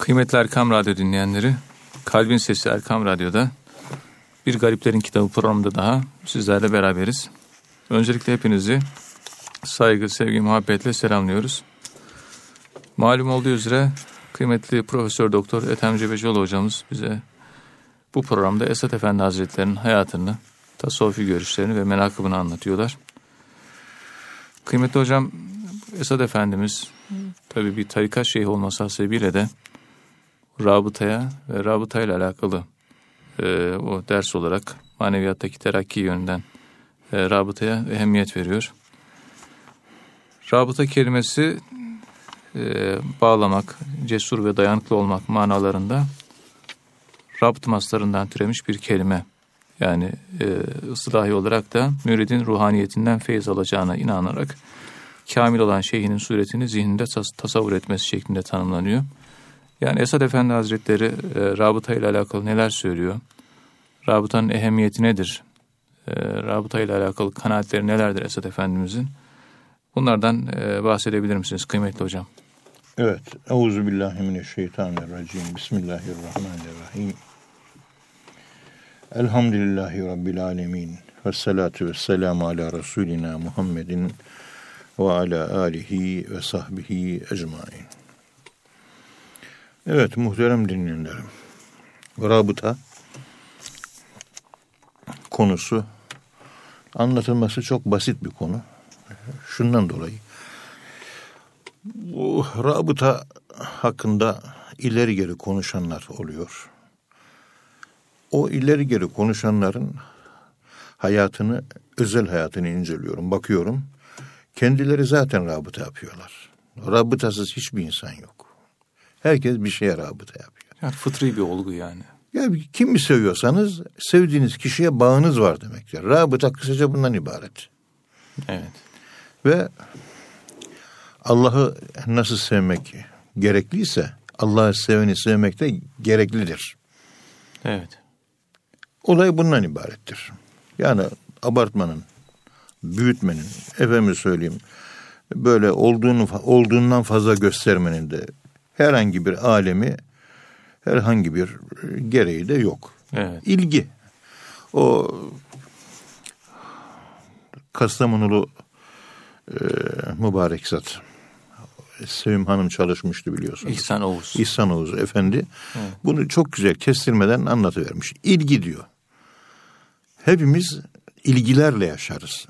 Kıymetli Erkam Radyo dinleyenleri, Kalbin Sesi Erkam Radyo'da bir Gariplerin Kitabı programında daha sizlerle beraberiz. Öncelikle hepinizi saygı, sevgi, muhabbetle selamlıyoruz. Malum olduğu üzere kıymetli Profesör Doktor Ethem Cebecioğlu hocamız bize bu programda Esat Efendi Hazretleri'nin hayatını, tasavvufi görüşlerini ve menakıbını anlatıyorlar. Kıymetli hocam Esad Efendimiz tabii bir tarikat şeyhi olması hasebiyle de rabıtaya ve rabıtayla alakalı e, o ders olarak maneviyattaki terakki yönünden e, rabıtaya ehemmiyet veriyor. Rabıta kelimesi e, bağlamak, cesur ve dayanıklı olmak manalarında rabt maslarından türemiş bir kelime. Yani e, ıslahi olarak da müridin ruhaniyetinden feyiz alacağına inanarak kamil olan şeyhinin suretini zihninde tas- tasavvur etmesi şeklinde tanımlanıyor. Yani Esad Efendi Hazretleri e, rabıta ile alakalı neler söylüyor? Rabıtanın ehemmiyeti nedir? E, rabıta ile alakalı kanaatleri nelerdir Esad Efendimizin? Bunlardan e, bahsedebilir misiniz kıymetli hocam? Evet. Euzubillahimineşşeytanirracim. Bismillahirrahmanirrahim. Elhamdülillahi Rabbil alemin. Ve salatu ve selamu ala Resulina Muhammedin ve ala alihi ve sahbihi ecmain. Evet muhterem dinleyenlerim. Rabıta konusu anlatılması çok basit bir konu. Şundan dolayı bu rabıta hakkında ileri geri konuşanlar oluyor. O ileri geri konuşanların hayatını, özel hayatını inceliyorum, bakıyorum. Kendileri zaten rabıta yapıyorlar. Rabıtasız hiçbir insan yok. Herkes bir şeye rabıta yapıyor. Yani fıtri bir olgu yani. Ya kimi seviyorsanız sevdiğiniz kişiye bağınız var demektir. Rabıta kısaca bundan ibaret. Evet. Ve Allah'ı nasıl sevmek gerekliyse Allah'ı seveni sevmek de gereklidir. Evet. Olay bundan ibarettir. Yani abartmanın, büyütmenin, efendim söyleyeyim, böyle olduğunu olduğundan fazla göstermenin de herhangi bir alemi, herhangi bir gereği de yok. Evet. İlgi. O Kastamonulu e, mübarek zat. Sevim Hanım çalışmıştı biliyorsunuz. İhsan Oğuz. İhsan Oğuz Efendi. Evet. Bunu çok güzel kestirmeden anlatıvermiş. İlgi diyor. Hepimiz ilgilerle yaşarız.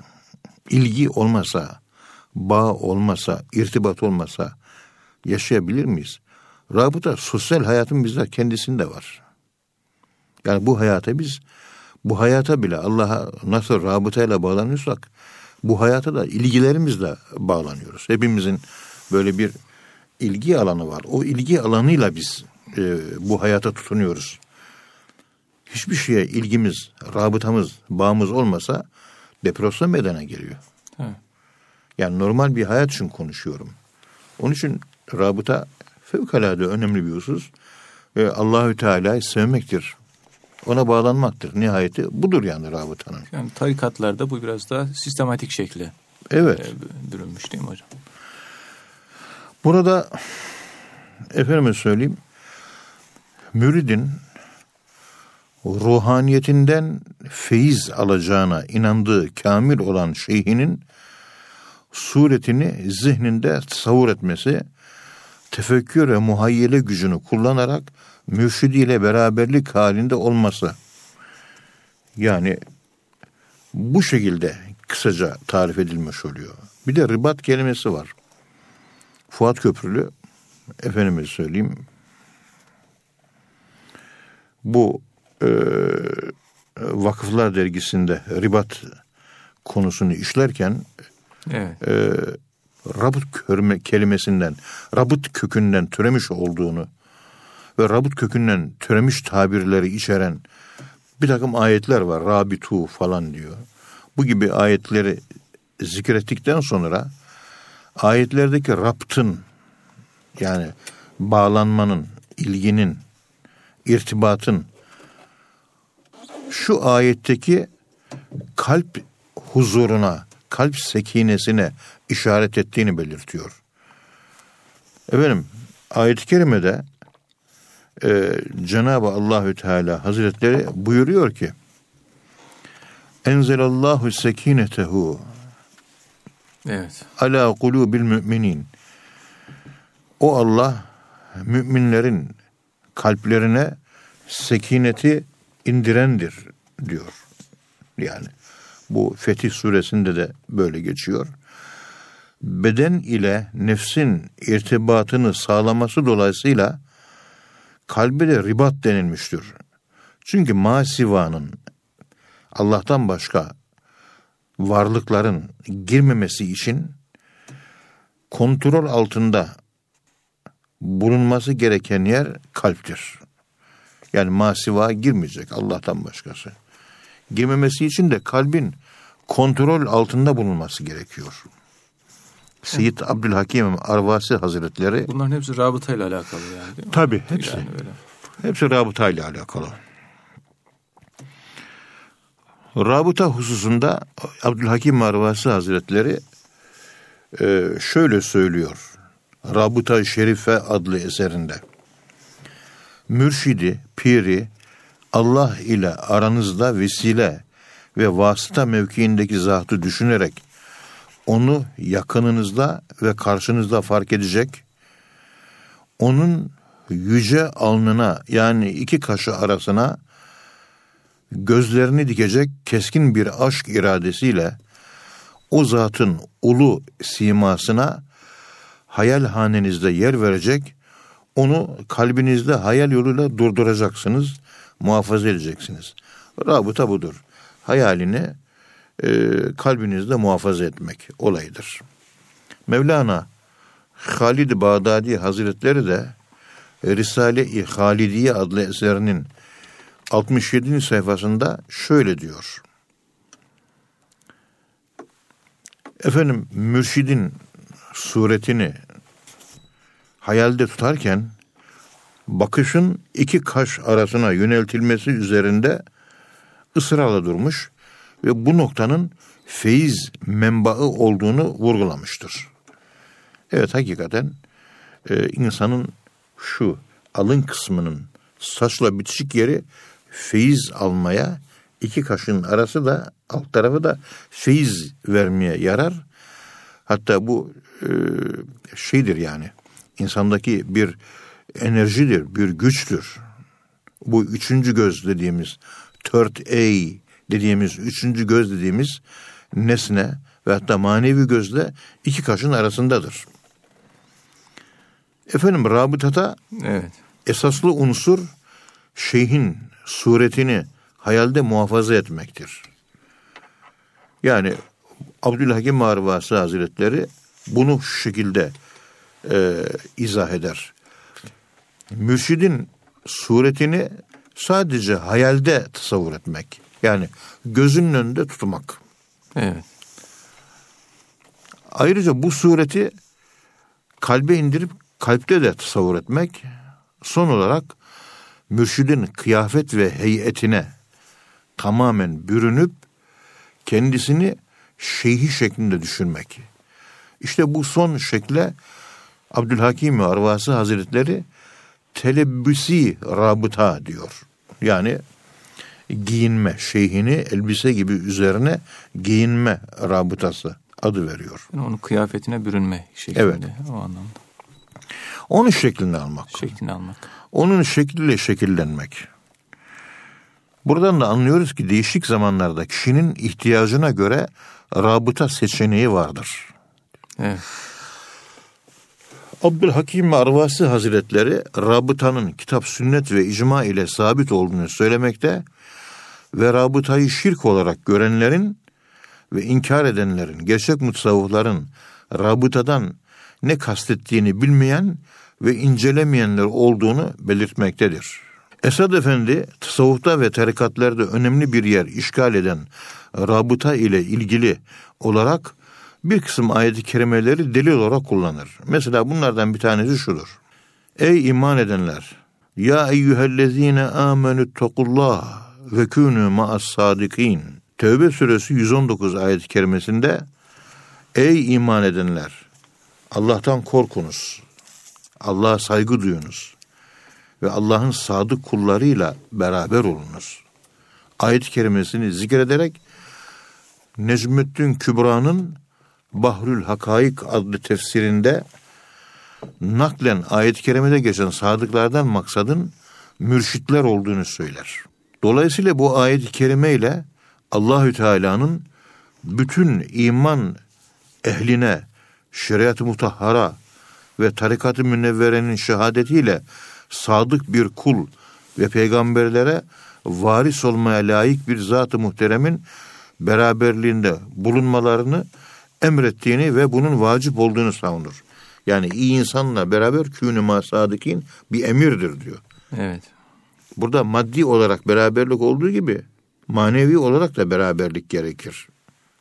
İlgi olmasa, bağ olmasa, irtibat olmasa yaşayabilir miyiz? Rabıta sosyal hayatın bizde kendisinde var. Yani bu hayata biz bu hayata bile Allah'a nasıl rabıtayla bağlanıyorsak bu hayata da ilgilerimizle bağlanıyoruz. Hepimizin böyle bir ilgi alanı var. O ilgi alanıyla biz e, bu hayata tutunuyoruz. Hiçbir şeye ilgimiz, rabıtamız, bağımız olmasa depresyon meydana geliyor. Evet. Yani normal bir hayat için konuşuyorum. Onun için rabıta fevkalade önemli bir husus. Ve Allahü Teala'yı sevmektir. Ona bağlanmaktır. Nihayeti budur yani rabıtanın. Yani tarikatlarda bu biraz daha sistematik şekli Evet. e, bürünmüş değil mi hocam? Burada efendime söyleyeyim müridin ruhaniyetinden feyiz alacağına inandığı kamil olan şeyhinin suretini zihninde tasavvur etmesi, tefekkür ve muhayyele gücünü kullanarak mürşidiyle beraberlik halinde olması. Yani bu şekilde kısaca tarif edilmiş oluyor. Bir de ribat kelimesi var. Fuat Köprülü, efendime söyleyeyim, bu e, Vakıflar Dergisi'nde ribat konusunu işlerken Evet. e, rabıt kelimesinden, rabıt kökünden türemiş olduğunu ve rabıt kökünden türemiş tabirleri içeren bir takım ayetler var. Rabitu falan diyor. Bu gibi ayetleri zikrettikten sonra ayetlerdeki raptın yani bağlanmanın, ilginin, irtibatın şu ayetteki kalp huzuruna, kalp sekinesine işaret ettiğini belirtiyor. Efendim ayet-i kerimede e, Cenab-ı Allahü Teala Hazretleri buyuruyor ki Enzelallahu sekinetehu Evet. ala kulubil müminin. O Allah müminlerin kalplerine sekineti indirendir diyor. Yani bu Fetih suresinde de böyle geçiyor. Beden ile nefsin irtibatını sağlaması dolayısıyla kalbe de ribat denilmiştir. Çünkü masivanın Allah'tan başka varlıkların girmemesi için kontrol altında bulunması gereken yer kalptir. Yani masiva girmeyecek Allah'tan başkası. Girmemesi için de kalbin kontrol altında bulunması gerekiyor. Seyyid Abdülhakim Arvasi Hazretleri Bunların hepsi rabıtayla alakalı yani değil mi? tabi hepsi Yani öyle. hepsi rabıtayla alakalı. Rabıta hususunda Abdülhakim Arvasi Hazretleri e, şöyle söylüyor. Rabıta Şerife adlı eserinde. Mürşidi, piri, Allah ile aranızda vesile ve vasıta mevkiindeki zatı düşünerek onu yakınınızda ve karşınızda fark edecek, onun yüce alnına yani iki kaşı arasına gözlerini dikecek keskin bir aşk iradesiyle o zatın ulu simasına hayal hanenizde yer verecek, onu kalbinizde hayal yoluyla durduracaksınız, muhafaza edeceksiniz. Rabıta budur. Hayalini e, kalbinizde muhafaza etmek olayıdır. Mevlana Halid Bağdadi Hazretleri de Risale-i Halidiye adlı eserinin 67. sayfasında şöyle diyor. Efendim mürşidin suretini hayalde tutarken bakışın iki kaş arasına yöneltilmesi üzerinde ısrarla durmuş ve bu noktanın feyiz menbaı olduğunu vurgulamıştır. Evet hakikaten e, insanın şu alın kısmının saçla bitişik yeri feyiz almaya, iki kaşın arası da alt tarafı da feyiz vermeye yarar. Hatta bu e, şeydir yani insandaki bir enerjidir, bir güçtür. Bu üçüncü göz dediğimiz, third eye dediğimiz, üçüncü göz dediğimiz nesne ve hatta manevi gözle iki kaşın arasındadır. Efendim rabıtata Evet. esaslı unsur şeyhin suretini hayalde muhafaza etmektir. Yani Abdülhakim Marvası Hazretleri bunu şu şekilde e, izah eder. Mürşidin suretini sadece hayalde tasavvur etmek. Yani gözünün önünde tutmak. Evet. Ayrıca bu sureti kalbe indirip kalpte de tasavvur etmek. Son olarak mürşidin kıyafet ve heyetine tamamen bürünüp kendisini şeyhi şeklinde düşünmek. İşte bu son şekle Abdülhakim Arvası Hazretleri telebbüsi rabıta diyor. Yani giyinme, şeyhini elbise gibi üzerine giyinme rabıtası adı veriyor. Yani onun kıyafetine bürünme şeklinde. Evet. O anlamda. Onun şeklini almak. Şeklini almak. Onun şekliyle şekillenmek. Buradan da anlıyoruz ki değişik zamanlarda kişinin ihtiyacına göre rabıta seçeneği vardır. Evet. Abdülhakim Arvasi Hazretleri rabıtanın kitap, sünnet ve icma ile sabit olduğunu söylemekte ve rabıtayı şirk olarak görenlerin ve inkar edenlerin, gerçek mutsavvıfların rabıtadan ne kastettiğini bilmeyen ve incelemeyenler olduğunu belirtmektedir. Esad Efendi tasavvufta ve tarikatlarda önemli bir yer işgal eden rabıta ile ilgili olarak bir kısım ayet-i kerimeleri delil olarak kullanır. Mesela bunlardan bir tanesi şudur. Ey iman edenler! Ya eyyühellezine amenü tokullah ve künü ma'as sadikin. Tevbe suresi 119 ayet-i kerimesinde Ey iman edenler! Allah'tan korkunuz. Allah'a saygı duyunuz. ve Allah'ın sadık kullarıyla beraber olunuz. Ayet-i kerimesini zikrederek Necmettin Kübra'nın Bahrül Hakaik adlı tefsirinde naklen ayet-i kerimede geçen sadıklardan maksadın mürşitler olduğunu söyler. Dolayısıyla bu ayet-i kerime ile Allahü Teala'nın bütün iman ehline şeriat-ı mutahhara ve tarikat-ı münevverenin şehadetiyle sadık bir kul ve peygamberlere varis olmaya layık bir zat-ı muhteremin beraberliğinde bulunmalarını emrettiğini ve bunun vacip olduğunu savunur. Yani iyi insanla beraber künü masadıkin bir emirdir diyor. Evet. Burada maddi olarak beraberlik olduğu gibi manevi olarak da beraberlik gerekir.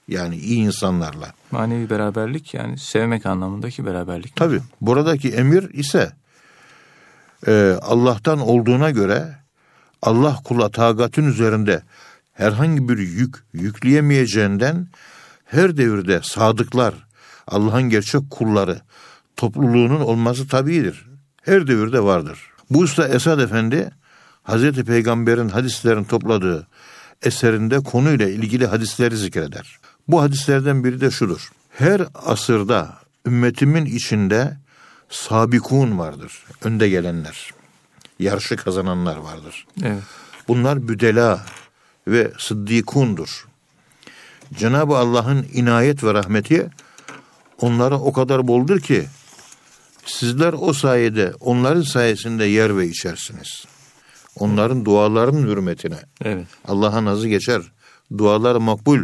Yani iyi insanlarla. Manevi beraberlik yani sevmek anlamındaki beraberlik. Tabi buradaki emir ise e, Allah'tan olduğuna göre Allah kula tagatın üzerinde herhangi bir yük yükleyemeyeceğinden her devirde sadıklar, Allah'ın gerçek kulları, topluluğunun olması tabidir. Her devirde vardır. Bu usta Esad Efendi, Hazreti Peygamber'in hadislerini topladığı eserinde konuyla ilgili hadisleri zikreder. Bu hadislerden biri de şudur. Her asırda ümmetimin içinde sabikun vardır. Önde gelenler. Yarışı kazananlar vardır. Evet. Bunlar büdela ve sıddikundur. Cenab-ı Allah'ın inayet ve rahmeti onlara o kadar boldur ki sizler o sayede onların sayesinde yer ve içersiniz. Onların dualarının hürmetine. Evet. Allah'a nazı geçer. Dualar makbul.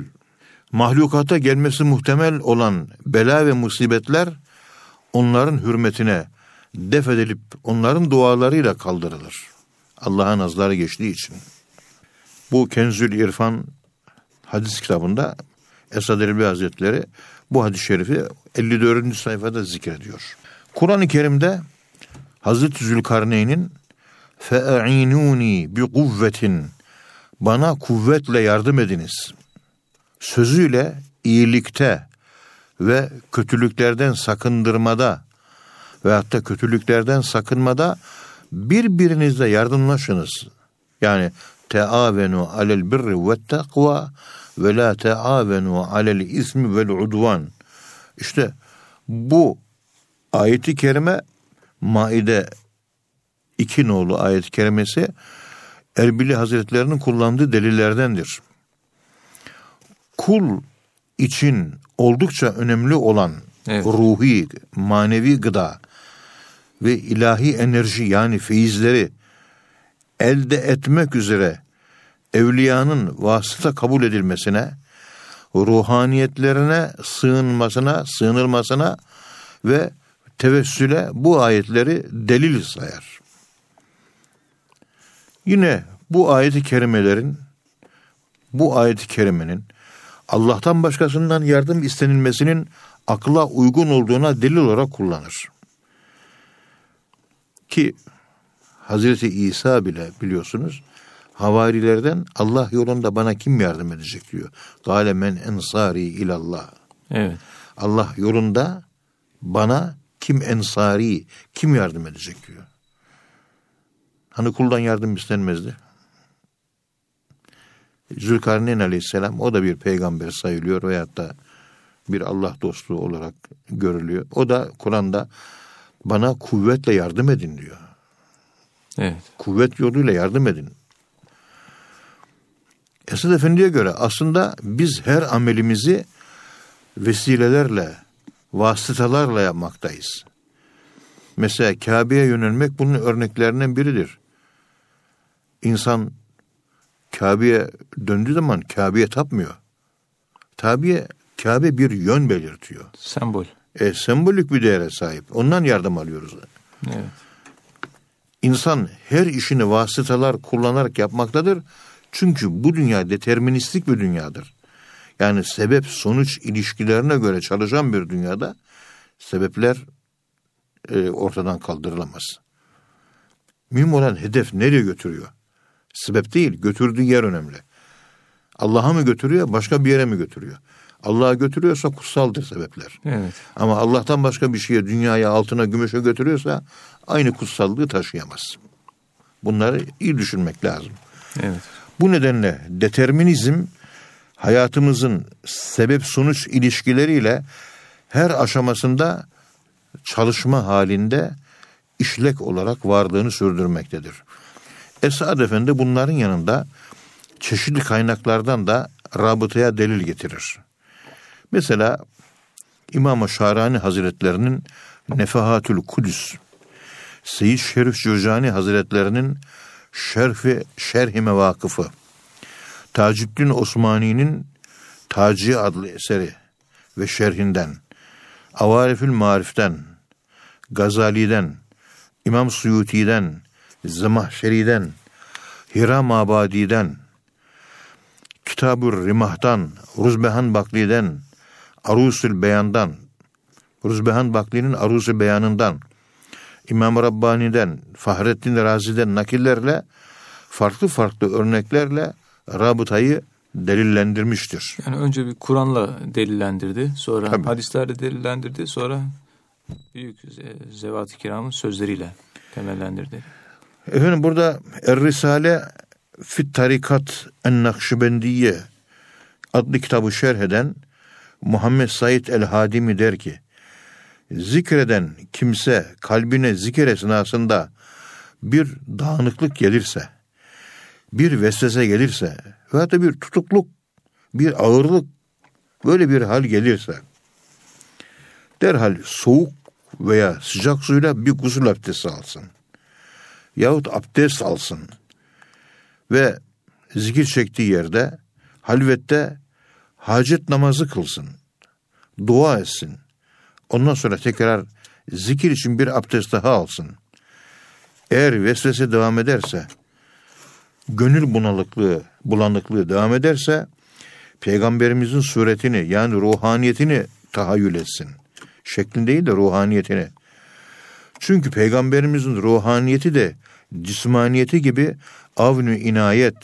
Mahlukata gelmesi muhtemel olan bela ve musibetler onların hürmetine def edilip onların dualarıyla kaldırılır. Allah'ın nazları geçtiği için. Bu Kenzül İrfan hadis kitabında Esad Erbil Hazretleri bu hadis-i şerifi 54. sayfada zikrediyor. Kur'an-ı Kerim'de Hazreti Zülkarneyn'in fe'inuni bi kuvvetin bana kuvvetle yardım ediniz. Sözüyle iyilikte ve kötülüklerden sakındırmada ve hatta kötülüklerden sakınmada birbirinizle yardımlaşınız. Yani teavenu alel birri ve takva ve la teavenu alel ismi vel udvan. İşte bu ayeti kerime Maide 2 nolu ayet-i kerimesi Erbili Hazretlerinin kullandığı delillerdendir. Kul için oldukça önemli olan evet. ruhi, manevi gıda ve ilahi enerji yani feyizleri elde etmek üzere evliyanın vasıta kabul edilmesine, ruhaniyetlerine sığınmasına, sığınılmasına ve tevessüle bu ayetleri delil sayar. Yine bu ayeti kerimelerin bu ayeti kerimenin Allah'tan başkasından yardım istenilmesinin akla uygun olduğuna delil olarak kullanır. Ki Hazreti İsa bile biliyorsunuz havarilerden Allah yolunda bana kim yardım edecek diyor. Gale men ensari ilallah. Evet. Allah yolunda bana kim ensari, kim yardım edecek diyor. Hani kuldan yardım istenmezdi. Zülkarneyn aleyhisselam o da bir peygamber sayılıyor veyahut da bir Allah dostu olarak görülüyor. O da Kur'an'da bana kuvvetle yardım edin diyor. Evet. Kuvvet yoluyla yardım edin. Esad Efendi'ye göre aslında biz her amelimizi vesilelerle, vasıtalarla yapmaktayız. Mesela Kabe'ye yönelmek bunun örneklerinden biridir. İnsan Kabe'ye döndüğü zaman Kabe'ye tapmıyor. Tabiye Kabe bir yön belirtiyor. Sembol. E, sembolik bir değere sahip. Ondan yardım alıyoruz. Evet. İnsan her işini vasıtalar kullanarak yapmaktadır. Çünkü bu dünya deterministik bir dünyadır. Yani sebep sonuç ilişkilerine göre çalışan bir dünyada sebepler e, ortadan kaldırılamaz. Mühim olan hedef nereye götürüyor? Sebep değil, götürdüğü yer önemli. Allah'a mı götürüyor, başka bir yere mi götürüyor? Allah'a götürüyorsa kutsaldır sebepler. Evet. Ama Allah'tan başka bir şeye, dünyaya, altına, gümüşe götürüyorsa aynı kutsallığı taşıyamaz. Bunları iyi düşünmek lazım. Evet. Bu nedenle determinizm hayatımızın sebep sonuç ilişkileriyle her aşamasında çalışma halinde işlek olarak varlığını sürdürmektedir. Esad Efendi bunların yanında çeşitli kaynaklardan da rabıtaya delil getirir. Mesela İmam-ı Şarani Hazretlerinin Nefahatül Kudüs, Seyyid Şerif Cürcani Hazretlerinin Şerfi Şerhi Mevakıfı, Taceddin Osmani'nin Taci adlı eseri ve şerhinden, Avarifül Marif'ten, Gazali'den, İmam Suyuti'den, Zemahşeri'den, Hiram Abadi'den, Kitab-ı Rimah'tan, Ruzbehan Bakli'den, Arusül Beyan'dan, Ruzbehan Bakli'nin Arusül Beyan'ından, İmam Rabbani'den, Fahrettin Razi'den nakillerle, farklı farklı örneklerle rabıtayı delillendirmiştir. Yani önce bir Kur'an'la delillendirdi, sonra Tabii. hadislerle delillendirdi, sonra büyük ze- zevat-ı kiramın sözleriyle temellendirdi. Efendim burada Er-Risale Fit Tarikat En-Nakşibendiye adlı kitabı şerh eden Muhammed Said El-Hadimi der ki, zikreden kimse kalbine zikir esnasında bir dağınıklık gelirse, bir vesvese gelirse veya da bir tutukluk, bir ağırlık, böyle bir hal gelirse, derhal soğuk veya sıcak suyla bir gusül abdesti alsın. Yahut abdest alsın. Ve zikir çektiği yerde halvette hacet namazı kılsın. Dua etsin. Ondan sonra tekrar zikir için bir abdest daha alsın. Eğer vesvese devam ederse, gönül bunalıklığı, bulanıklığı devam ederse, Peygamberimizin suretini yani ruhaniyetini tahayyül etsin. Şeklin değil de ruhaniyetini. Çünkü Peygamberimizin ruhaniyeti de cismaniyeti gibi avnü inayet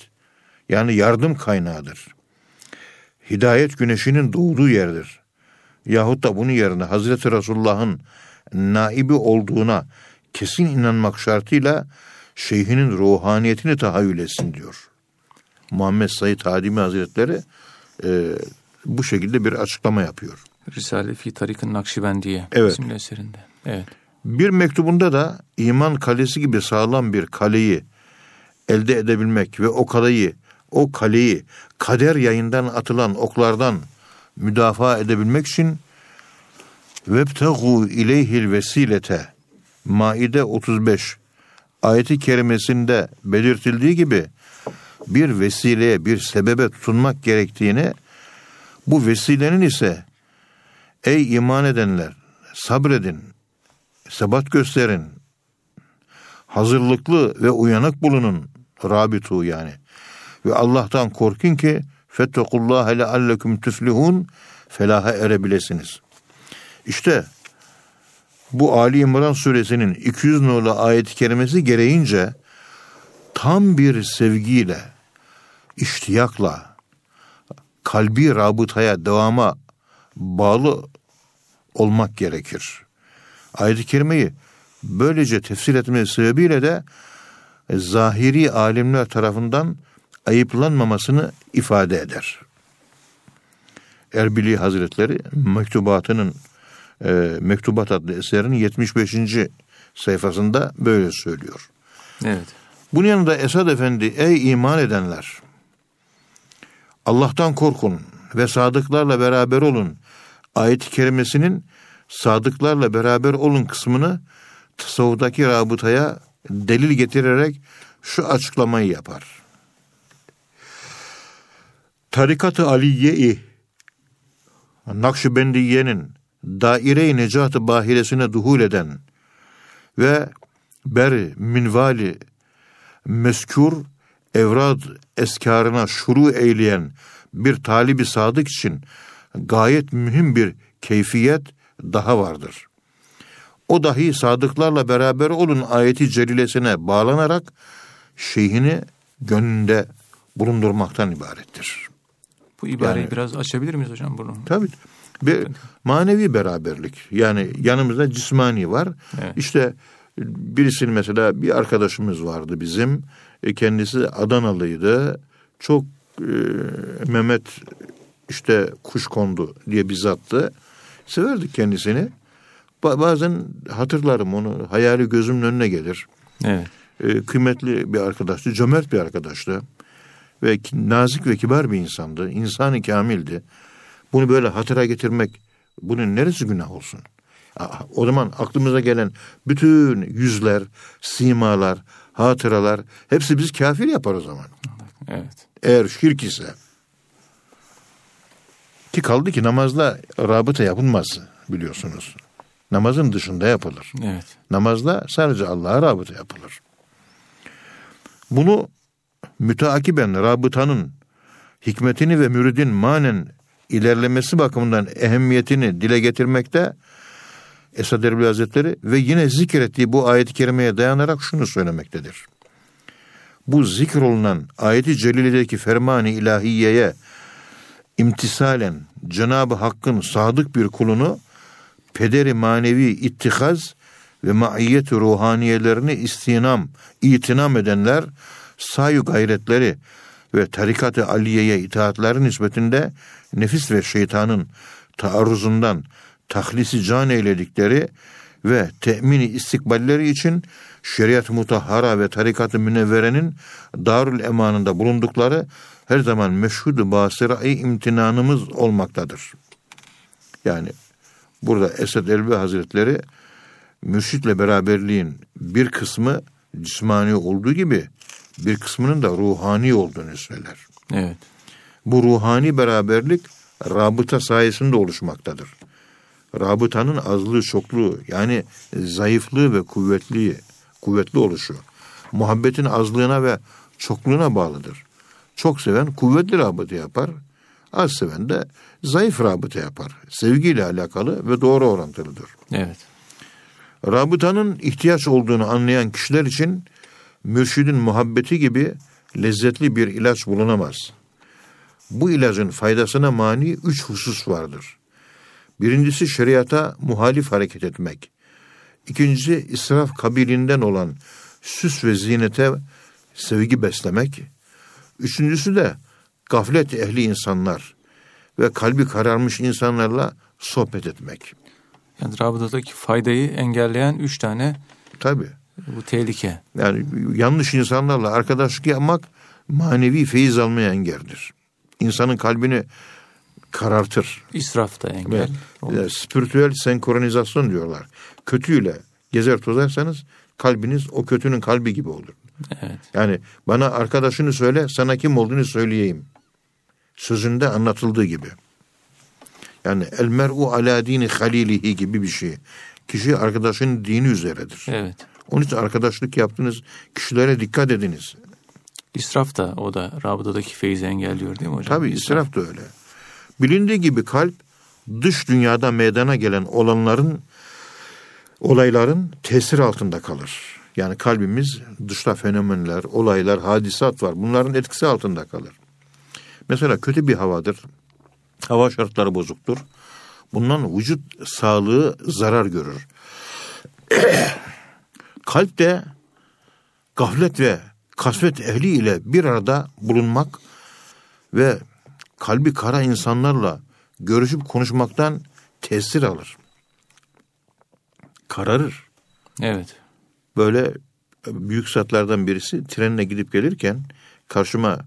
yani yardım kaynağıdır. Hidayet güneşinin doğduğu yerdir. Yahut da bunun yerine Hazreti Resulullah'ın naibi olduğuna kesin inanmak şartıyla şeyhinin ruhaniyetini tahayyül etsin diyor. Muhammed Said Hadimi Hazretleri e, bu şekilde bir açıklama yapıyor. Risale fi Tarik'ın Nakşibendiye Evet. isimli eserinde. Evet. Bir mektubunda da iman kalesi gibi sağlam bir kaleyi elde edebilmek ve o kaleyi, o kaleyi kader yayından atılan oklardan müdafaa edebilmek için vebtegu ileyhil vesilete Maide 35 ayeti kerimesinde belirtildiği gibi bir vesileye, bir sebebe tutunmak gerektiğini bu vesilenin ise ey iman edenler sabredin, sebat gösterin, hazırlıklı ve uyanık bulunun, rabitu yani. Ve Allah'tan korkun ki fettekullaha leallekum tüflihun felaha erebilesiniz. İşte bu Ali İmran suresinin 200 nolu ayet-i kerimesi gereğince tam bir sevgiyle, iştiyakla, kalbi rabıtaya, devama bağlı olmak gerekir. Ayet-i kerimeyi böylece tefsir etmesi sebebiyle de zahiri alimler tarafından ayıplanmamasını ifade eder. Erbili Hazretleri mektubatının e, Mektubat adlı eserinin 75. sayfasında böyle söylüyor. Evet. Bunun yanında Esad Efendi ey iman edenler Allah'tan korkun ve sadıklarla beraber olun. Ayet-i kerimesinin sadıklarla beraber olun kısmını tasavvuftaki rabıtaya delil getirerek şu açıklamayı yapar. Tarikat-ı Aliye-i Nakşibendiye'nin daire-i necat-ı bahiresine duhul eden ve ber minvali meskür evrad eskarına şuru eyleyen bir talibi sadık için gayet mühim bir keyfiyet daha vardır. O dahi sadıklarla beraber olun ayeti celilesine bağlanarak şeyhini gönlünde bulundurmaktan ibarettir. Bu ibareyi Yani- biraz açabilir miyiz hocam bunu? Tabii. Bir manevi beraberlik. Yani yanımızda cismani var. Evet. İşte Birisinin mesela bir arkadaşımız vardı bizim. E, kendisi Adanalıydı. Çok e, Mehmet işte kuş kondu diye bizattı. Severdik kendisini. Ba- bazen hatırlarım onu. Hayali gözümün önüne gelir. Evet. E, kıymetli bir arkadaştı. Cömert bir arkadaştı. Ve nazik ve kibar bir insandı. İnsan-ı kamildi. Bunu böyle hatıra getirmek bunun neresi günah olsun? O zaman aklımıza gelen bütün yüzler, simalar, hatıralar hepsi biz kafir yapar o zaman. Evet. Eğer şirk ise. Ki kaldı ki namazda rabıta yapılmaz biliyorsunuz. Namazın dışında yapılır. Evet. Namazda sadece Allah'a rabıta yapılır. Bunu müteakiben rabıtanın hikmetini ve müridin manen ilerlemesi bakımından ehemmiyetini dile getirmekte Esad Erbil Hazretleri ve yine zikrettiği bu ayet-i kerimeye dayanarak şunu söylemektedir. Bu zikrolunan ayeti celiledeki ferman-ı ilahiyeye imtisalen Cenab-ı Hakk'ın sadık bir kulunu pederi manevi ittihaz ve maiyet ruhaniyelerini istinam, itinam edenler sayu gayretleri ve tarikat-ı aliyeye itaatleri nispetinde nefis ve şeytanın taarruzundan tahlisi can eyledikleri ve temini istikballeri için şeriat-ı mutahhara ve tarikat-ı münevverenin darül emanında bulundukları her zaman meşhud-u basira-i imtinanımız olmaktadır. Yani burada Esed Elbi Hazretleri mürşitle beraberliğin bir kısmı cismani olduğu gibi bir kısmının da ruhani olduğunu söyler. Evet. Bu ruhani beraberlik rabıta sayesinde oluşmaktadır. Rabıtanın azlığı çokluğu yani zayıflığı ve kuvvetli kuvvetli oluşu muhabbetin azlığına ve çokluğuna bağlıdır. Çok seven kuvvetli rabıta yapar. Az seven de zayıf rabıta yapar. Sevgiyle alakalı ve doğru orantılıdır. Evet. Rabıtanın ihtiyaç olduğunu anlayan kişiler için mürşidin muhabbeti gibi lezzetli bir ilaç bulunamaz. Bu ilacın faydasına mani üç husus vardır. Birincisi şeriata muhalif hareket etmek. İkincisi israf kabilinden olan süs ve zinete sevgi beslemek. Üçüncüsü de gaflet ehli insanlar ve kalbi kararmış insanlarla sohbet etmek. Yani rabıtadaki faydayı engelleyen üç tane Tabii. Bu tehlike. Yani yanlış insanlarla arkadaşlık yapmak manevi feyiz almaya engeldir. İnsanın kalbini karartır. İsraf da engel. Evet. olur. Spiritüel senkronizasyon diyorlar. Kötüyle gezer tozarsanız kalbiniz o kötünün kalbi gibi olur. Evet. Yani bana arkadaşını söyle sana kim olduğunu söyleyeyim. Sözünde anlatıldığı gibi. Yani el mer'u ala dini halilihi gibi bir şey. Kişi arkadaşının dini üzeredir. Evet. Onun için arkadaşlık yaptığınız kişilere dikkat ediniz. İsraf da o da rabıtadaki feyzi engelliyor değil mi hocam? Tabii israf da öyle. Bilindiği gibi kalp dış dünyada meydana gelen olanların olayların tesir altında kalır. Yani kalbimiz dışta fenomenler, olaylar, hadisat var. Bunların etkisi altında kalır. Mesela kötü bir havadır. Hava şartları bozuktur. Bundan vücut sağlığı zarar görür. Kalp de gaflet ve kasvet ehli ile bir arada bulunmak ve kalbi kara insanlarla görüşüp konuşmaktan tesir alır. Kararır. Evet. Böyle büyük satlardan birisi trenle gidip gelirken karşıma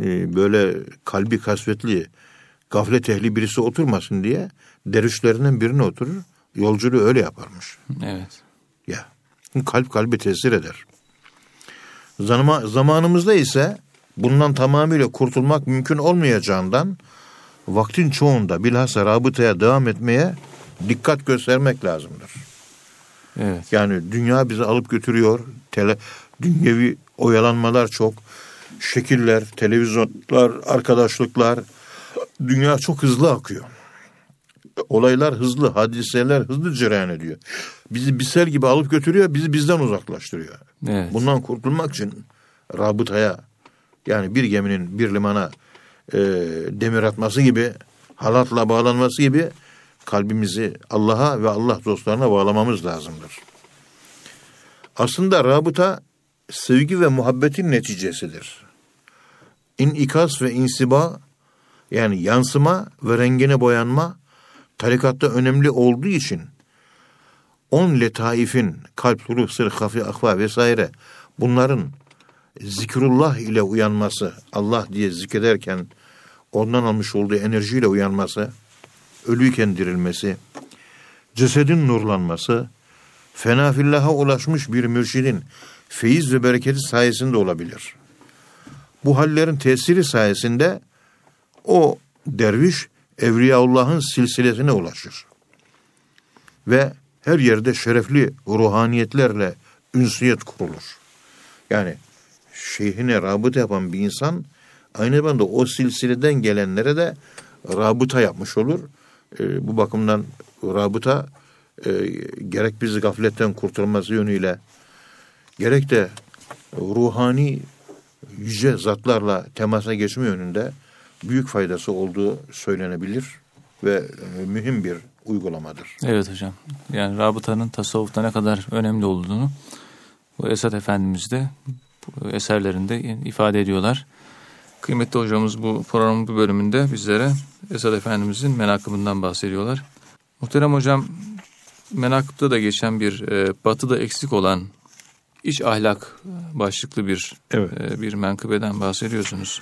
e, böyle kalbi kasvetli gaflet ehli birisi oturmasın diye dervişlerinden birine oturur. Yolculuğu öyle yaparmış. Evet. Ya kalp kalbi tesir eder. Zanıma, zamanımızda ise bundan tamamıyla kurtulmak mümkün olmayacağından vaktin çoğunda bilhassa rabıtaya devam etmeye dikkat göstermek lazımdır. Evet. Yani dünya bizi alıp götürüyor. Tele, dünyevi oyalanmalar çok. Şekiller, televizyonlar, arkadaşlıklar. Dünya çok hızlı akıyor. Olaylar hızlı, hadiseler hızlı cereyan ediyor. Bizi bir sel gibi alıp götürüyor, bizi bizden uzaklaştırıyor. Evet. Bundan kurtulmak için rabıtaya yani bir geminin bir limana e, demir atması gibi halatla bağlanması gibi kalbimizi Allah'a ve Allah dostlarına bağlamamız lazımdır. Aslında rabıta sevgi ve muhabbetin neticesidir. İnikas ve insiba yani yansıma ve rengine boyanma tarikatta önemli olduğu için on letaifin kalp, ruh, sır, hafi, akva vesaire bunların zikrullah ile uyanması, Allah diye zikrederken ondan almış olduğu enerjiyle uyanması, ölüyken dirilmesi, cesedin nurlanması, fenafillaha ulaşmış bir mürşidin feyiz ve bereketi sayesinde olabilir. Bu hallerin tesiri sayesinde o derviş Evliyaullah'ın silsilesine ulaşır. Ve her yerde şerefli ruhaniyetlerle ünsiyet kurulur. Yani şeyhine rabıta yapan bir insan aynı zamanda o silsileden gelenlere de rabıta yapmış olur. E, bu bakımdan rabıta e, gerek bizi gafletten kurtulması yönüyle gerek de ruhani yüce zatlarla temasa geçme yönünde büyük faydası olduğu söylenebilir ve e, mühim bir uygulamadır. Evet hocam. Yani rabıtanın tasavvufta ne kadar önemli olduğunu bu Esat Efendimiz de eserlerinde ifade ediyorlar. Kıymetli hocamız bu programın bu bölümünde bizlere Esad Efendimizin menakımından bahsediyorlar. Muhterem hocam menakıpta da geçen bir e, batıda eksik olan iç ahlak başlıklı bir evet. e, bir menkıbeden bahsediyorsunuz.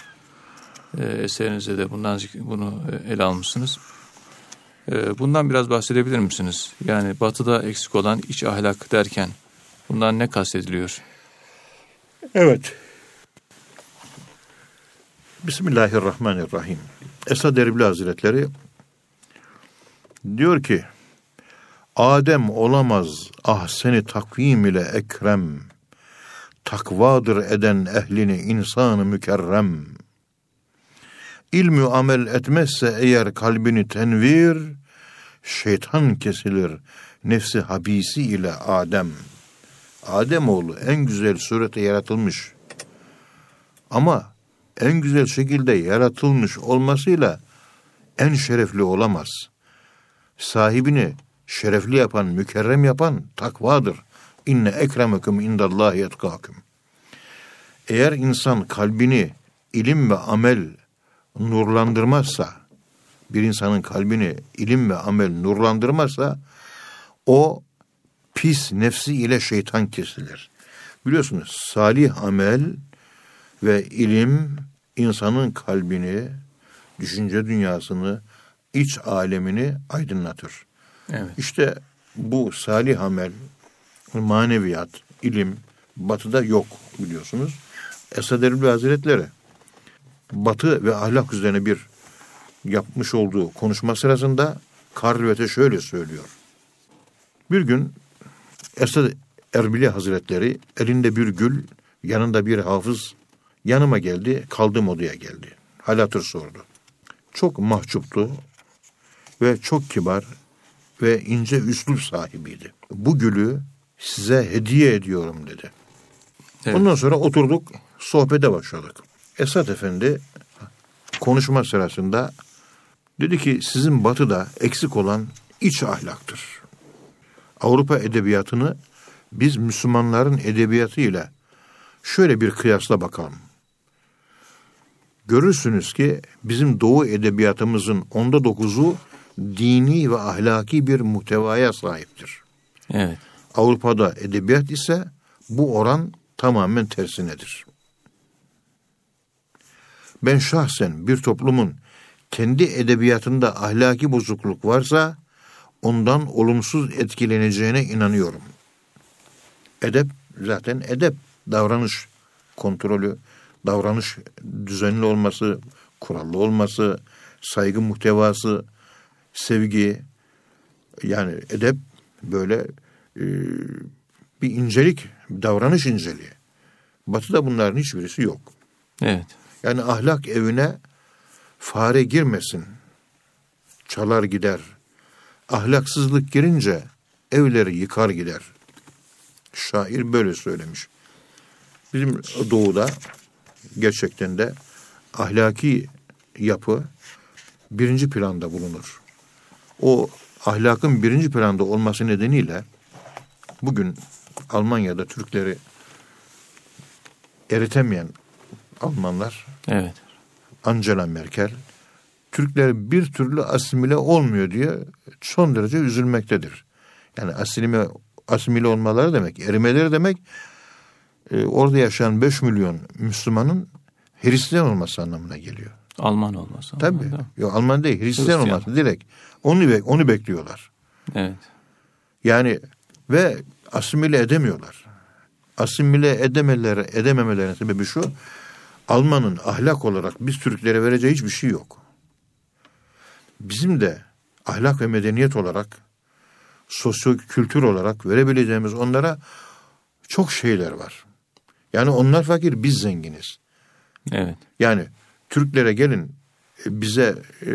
E, eserinizde de bundan bunu e, ele almışsınız. E, bundan biraz bahsedebilir misiniz? Yani batıda eksik olan iç ahlak derken bundan ne kastediliyor? Evet. Bismillahirrahmanirrahim. Esad Erbil Hazretleri diyor ki Adem olamaz ah seni takvim ile ekrem takvadır eden ehlini insanı mükerrem İlmü amel etmezse eğer kalbini tenvir şeytan kesilir nefsi habisi ile Adem Adem oğlu en güzel surete yaratılmış ama en güzel şekilde yaratılmış olmasıyla en şerefli olamaz. Sahibini şerefli yapan, mükerrem yapan takvadır. İnne ekremekum indallahi etkâküm. Eğer insan kalbini ilim ve amel nurlandırmazsa, bir insanın kalbini ilim ve amel nurlandırmazsa, o pis nefsi ile şeytan kesilir. Biliyorsunuz salih amel ve ilim insanın kalbini, düşünce dünyasını, iç alemini aydınlatır. Evet. İşte bu salih amel, maneviyat, ilim batıda yok biliyorsunuz. Esad Erbil Hazretleri batı ve ahlak üzerine bir yapmış olduğu konuşma sırasında Karlvet'e şöyle söylüyor. Bir gün Esad Erbili Hazretleri elinde bir gül, yanında bir hafız Yanıma geldi, kaldığım odaya geldi. Halatır sordu. Çok mahcuptu ve çok kibar ve ince üslup sahibiydi. Bu gülü size hediye ediyorum dedi. Evet. Ondan sonra oturduk, sohbete başladık. Esat Efendi konuşma sırasında dedi ki sizin batıda eksik olan iç ahlaktır. Avrupa edebiyatını biz Müslümanların edebiyatıyla şöyle bir kıyasla bakalım görürsünüz ki bizim Doğu edebiyatımızın onda dokuzu dini ve ahlaki bir muhtevaya sahiptir. Evet. Avrupa'da edebiyat ise bu oran tamamen tersinedir. Ben şahsen bir toplumun kendi edebiyatında ahlaki bozukluk varsa ondan olumsuz etkileneceğine inanıyorum. Edep zaten edep, davranış kontrolü, davranış düzenli olması, kurallı olması, saygı muhtevası, sevgi, yani edep böyle e, bir incelik, davranış inceliği. Batı'da bunların hiçbirisi yok. Evet. Yani ahlak evine fare girmesin, çalar gider. Ahlaksızlık girince evleri yıkar gider. Şair böyle söylemiş. Bizim doğuda gerçekten de ahlaki yapı birinci planda bulunur. O ahlakın birinci planda olması nedeniyle bugün Almanya'da Türkleri eritemeyen Almanlar Evet. Angela Merkel Türkler bir türlü asimile olmuyor diye son derece üzülmektedir. Yani asimile, asimile olmaları demek, erimeleri demek e, orada yaşayan 5 milyon Müslümanın Hristiyan olması anlamına geliyor. Alman olması. Tabii. anlamında. Yok Alman değil, Hristiyan, Hristiyan. olması direkt. Onu bek- onu bekliyorlar. Evet. Yani ve asimile edemiyorlar. Asimile edememeleri, edememelerinin sebebi şu. Alman'ın ahlak olarak biz Türklere vereceği hiçbir şey yok. Bizim de ahlak ve medeniyet olarak sosyo kültür olarak verebileceğimiz onlara çok şeyler var. Yani onlar fakir biz zenginiz. Evet. Yani Türklere gelin e, bize e,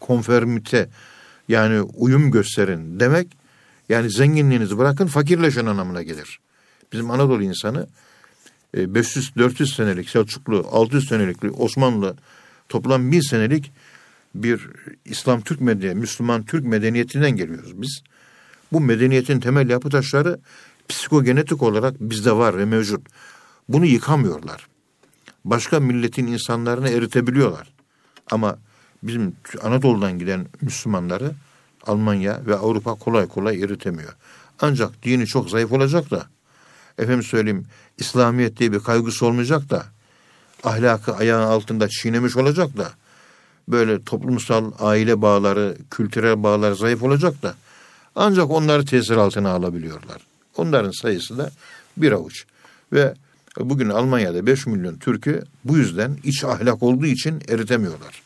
konfermite yani uyum gösterin demek yani zenginliğinizi bırakın fakirleşen anlamına gelir. Bizim Anadolu insanı 500-400 senelik Selçuklu, 600 senelik Osmanlı toplam 1000 senelik bir İslam Türk medeniyeti, Müslüman Türk medeniyetinden geliyoruz biz. Bu medeniyetin temel yapı taşları psikogenetik olarak bizde var ve mevcut. Bunu yıkamıyorlar başka milletin insanlarını eritebiliyorlar. Ama bizim Anadolu'dan giden Müslümanları Almanya ve Avrupa kolay kolay eritemiyor. Ancak dini çok zayıf olacak da efendim söyleyeyim İslamiyet diye bir kaygısı olmayacak da ahlakı ayağın altında çiğnemiş olacak da böyle toplumsal aile bağları, kültürel bağlar zayıf olacak da ancak onları tesir altına alabiliyorlar. Onların sayısı da bir avuç. Ve bugün Almanya'da 5 milyon Türk'ü bu yüzden iç ahlak olduğu için eritemiyorlar.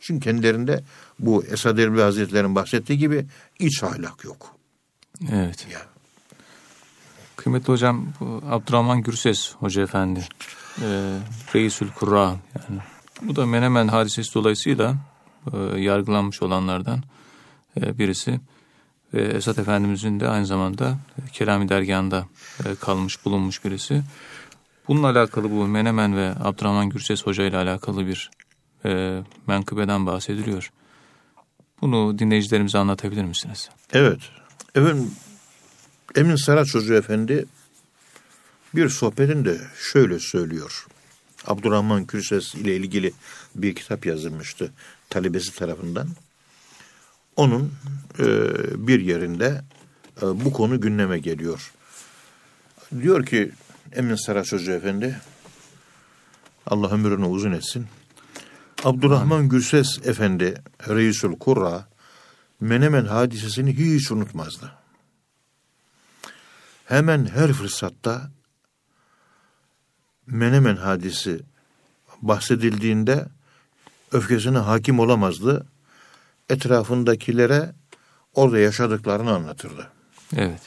Çünkü kendilerinde bu Esad Erbil Hazretleri'nin bahsettiği gibi iç ahlak yok. Evet. Ya. Kıymetli hocam bu Abdurrahman Gürses Hoca Efendi. E, Reisül Kurra yani. Bu da Menemen hadisesi dolayısıyla e, yargılanmış olanlardan e, birisi. Ve Esat Efendimizin de aynı zamanda e, Kelami Dergahı'nda e, kalmış bulunmuş birisi. Bununla alakalı bu Menemen ve Abdurrahman Gürses Hoca ile alakalı bir e, menkıbeden bahsediliyor. Bunu dinleyicilerimize anlatabilir misiniz? Evet. Efendim Emin Saraç Hoca Efendi bir sohbetinde şöyle söylüyor. Abdurrahman Kürses ile ilgili bir kitap yazılmıştı talebesi tarafından. Onun e, bir yerinde e, bu konu gündeme geliyor. Diyor ki Emin Saraç Hoca Efendi Allah ömrünü uzun etsin. Abdurrahman Gürses Efendi Reisül Kurra Menemen hadisesini hiç unutmazdı. Hemen her fırsatta Menemen hadisi bahsedildiğinde öfkesine hakim olamazdı. Etrafındakilere orada yaşadıklarını anlatırdı. Evet.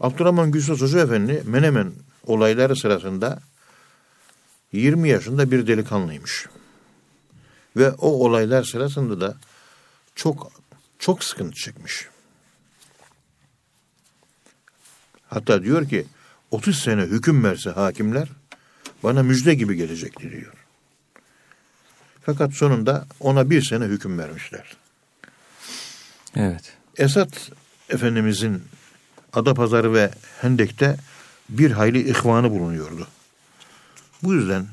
Abdurrahman Gülsüz Hoca Efendi Menemen olayları sırasında 20 yaşında bir delikanlıymış. Ve o olaylar sırasında da çok çok sıkıntı çekmiş. Hatta diyor ki 30 sene hüküm verse hakimler bana müjde gibi gelecekti diyor. Fakat sonunda ona bir sene hüküm vermişler. Evet. Esat Efendimizin Adapazarı ve Hendek'te bir hayli ihvanı bulunuyordu. Bu yüzden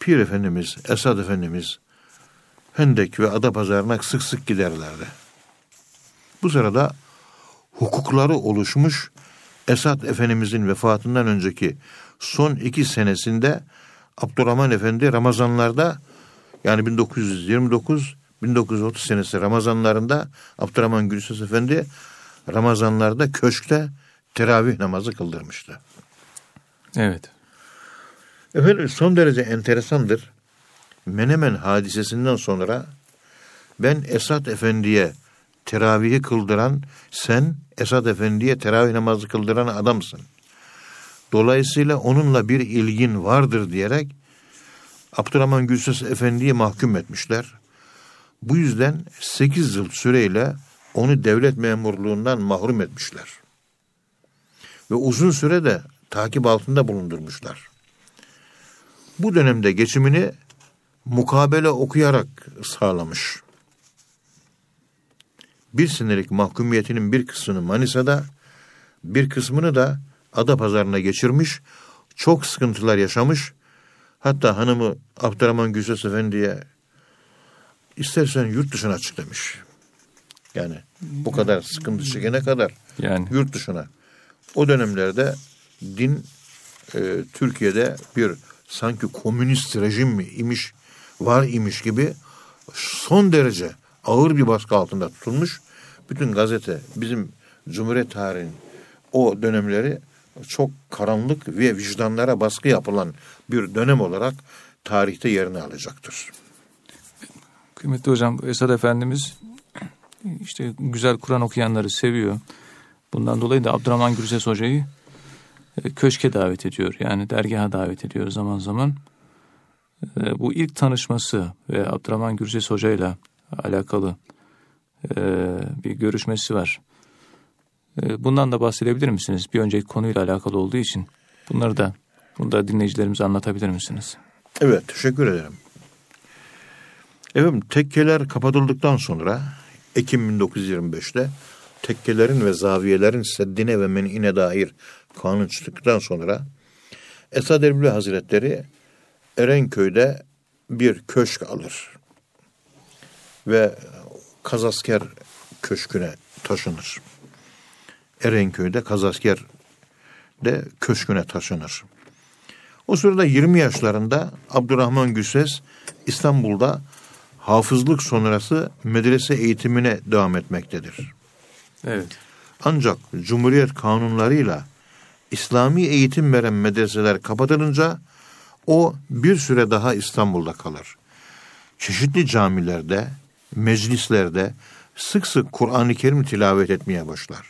Pir Efendimiz, Esad Efendimiz Hendek ve Adapazarı'na sık sık giderlerdi. Bu sırada hukukları oluşmuş Esad Efendimizin vefatından önceki son iki senesinde Abdurrahman Efendi Ramazanlarda yani 1929 1930 senesi Ramazanlarında Abdurrahman Gülsüz Efendi Ramazanlarda köşkte teravih namazı kıldırmıştı. Evet. Efendim son derece enteresandır. Menemen hadisesinden sonra ben Esat Efendi'ye teravihi kıldıran sen Esat Efendi'ye teravih namazı kıldıran adamsın. Dolayısıyla onunla bir ilgin vardır diyerek Abdurrahman Gülsüz Efendi'yi mahkum etmişler. Bu yüzden 8 yıl süreyle onu devlet memurluğundan mahrum etmişler. Ve uzun süre de takip altında bulundurmuşlar. Bu dönemde geçimini mukabele okuyarak sağlamış. Bir senelik mahkumiyetinin bir kısmını Manisa'da, bir kısmını da Adapazarı'na geçirmiş, çok sıkıntılar yaşamış. Hatta hanımı Abdurrahman Gülses Efendi'ye istersen yurt dışına çık demiş. Yani bu kadar sıkıntı çekene kadar yani. yurt dışına. O dönemlerde din e, Türkiye'de bir sanki komünist rejim mi imiş, var imiş gibi son derece ağır bir baskı altında tutulmuş. Bütün gazete bizim Cumhuriyet tarihinin o dönemleri çok karanlık ve vicdanlara baskı yapılan bir dönem olarak tarihte yerini alacaktır. Kıymetli hocam Esad Efendimiz işte güzel Kur'an okuyanları seviyor. Bundan dolayı da Abdurrahman Gürses Hoca'yı e, köşke davet ediyor. Yani dergaha davet ediyor zaman zaman. E, bu ilk tanışması ve Abdurrahman Gürses Hoca ile alakalı e, bir görüşmesi var. Bundan da bahsedebilir misiniz? Bir önceki konuyla alakalı olduğu için. Bunları da, bunu da dinleyicilerimize anlatabilir misiniz? Evet, teşekkür ederim. Evet, tekkeler kapatıldıktan sonra Ekim 1925'te tekkelerin ve zaviyelerin seddine ve men'ine dair kanun çıktıktan sonra Esad Erbil Hazretleri Erenköy'de bir köşk alır ve Kazasker köşküne taşınır. Erenköy'de Kazasker de köşküne taşınır. O sırada 20 yaşlarında Abdurrahman Güses İstanbul'da hafızlık sonrası medrese eğitimine devam etmektedir. Evet. Ancak Cumhuriyet kanunlarıyla İslami eğitim veren medreseler kapatılınca o bir süre daha İstanbul'da kalır. Çeşitli camilerde, meclislerde sık sık Kur'an-ı Kerim tilavet etmeye başlar.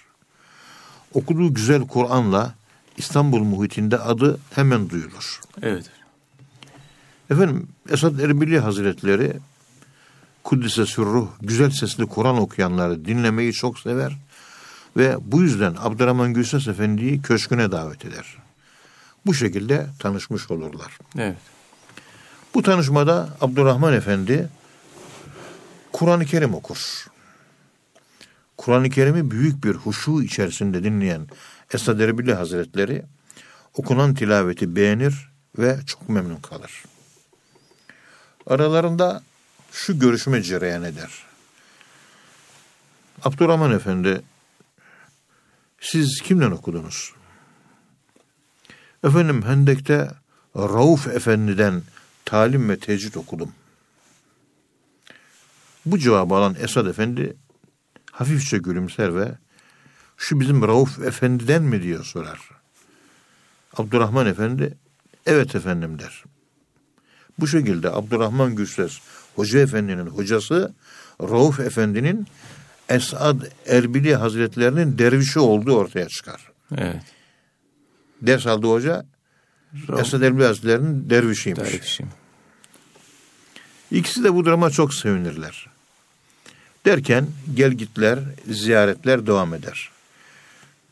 Okuduğu güzel Kur'an'la İstanbul muhitinde adı hemen duyulur. Evet. Efendim Esad Erbili Hazretleri Kuddise Sürruh güzel sesli Kur'an okuyanları dinlemeyi çok sever ve bu yüzden Abdurrahman Gülses Efendi'yi köşküne davet eder. Bu şekilde tanışmış olurlar. Evet. Bu tanışmada Abdurrahman Efendi Kur'an-ı Kerim okur. Kur'an-ı Kerim'i büyük bir huşu içerisinde dinleyen Esad Erbil Hazretleri okunan tilaveti beğenir ve çok memnun kalır. Aralarında şu görüşme cereyan eder. Abdurrahman Efendi siz kimden okudunuz? Efendim Hendek'te Rauf Efendi'den talim ve tecvid okudum. Bu cevabı alan Esad Efendi hafifçe gülümser ve şu bizim Rauf Efendi'den mi diyor sorar. Abdurrahman Efendi evet efendim der. Bu şekilde Abdurrahman Gürsez Hoca Efendi'nin hocası Rauf Efendi'nin Esad Erbili Hazretlerinin dervişi olduğu ortaya çıkar. Evet. Ders aldığı hoca Rauf. Esad Erbili Hazretleri'nin dervişiymiş. Dervişim. İkisi de bu duruma çok sevinirler. Derken gel gitler, ziyaretler devam eder.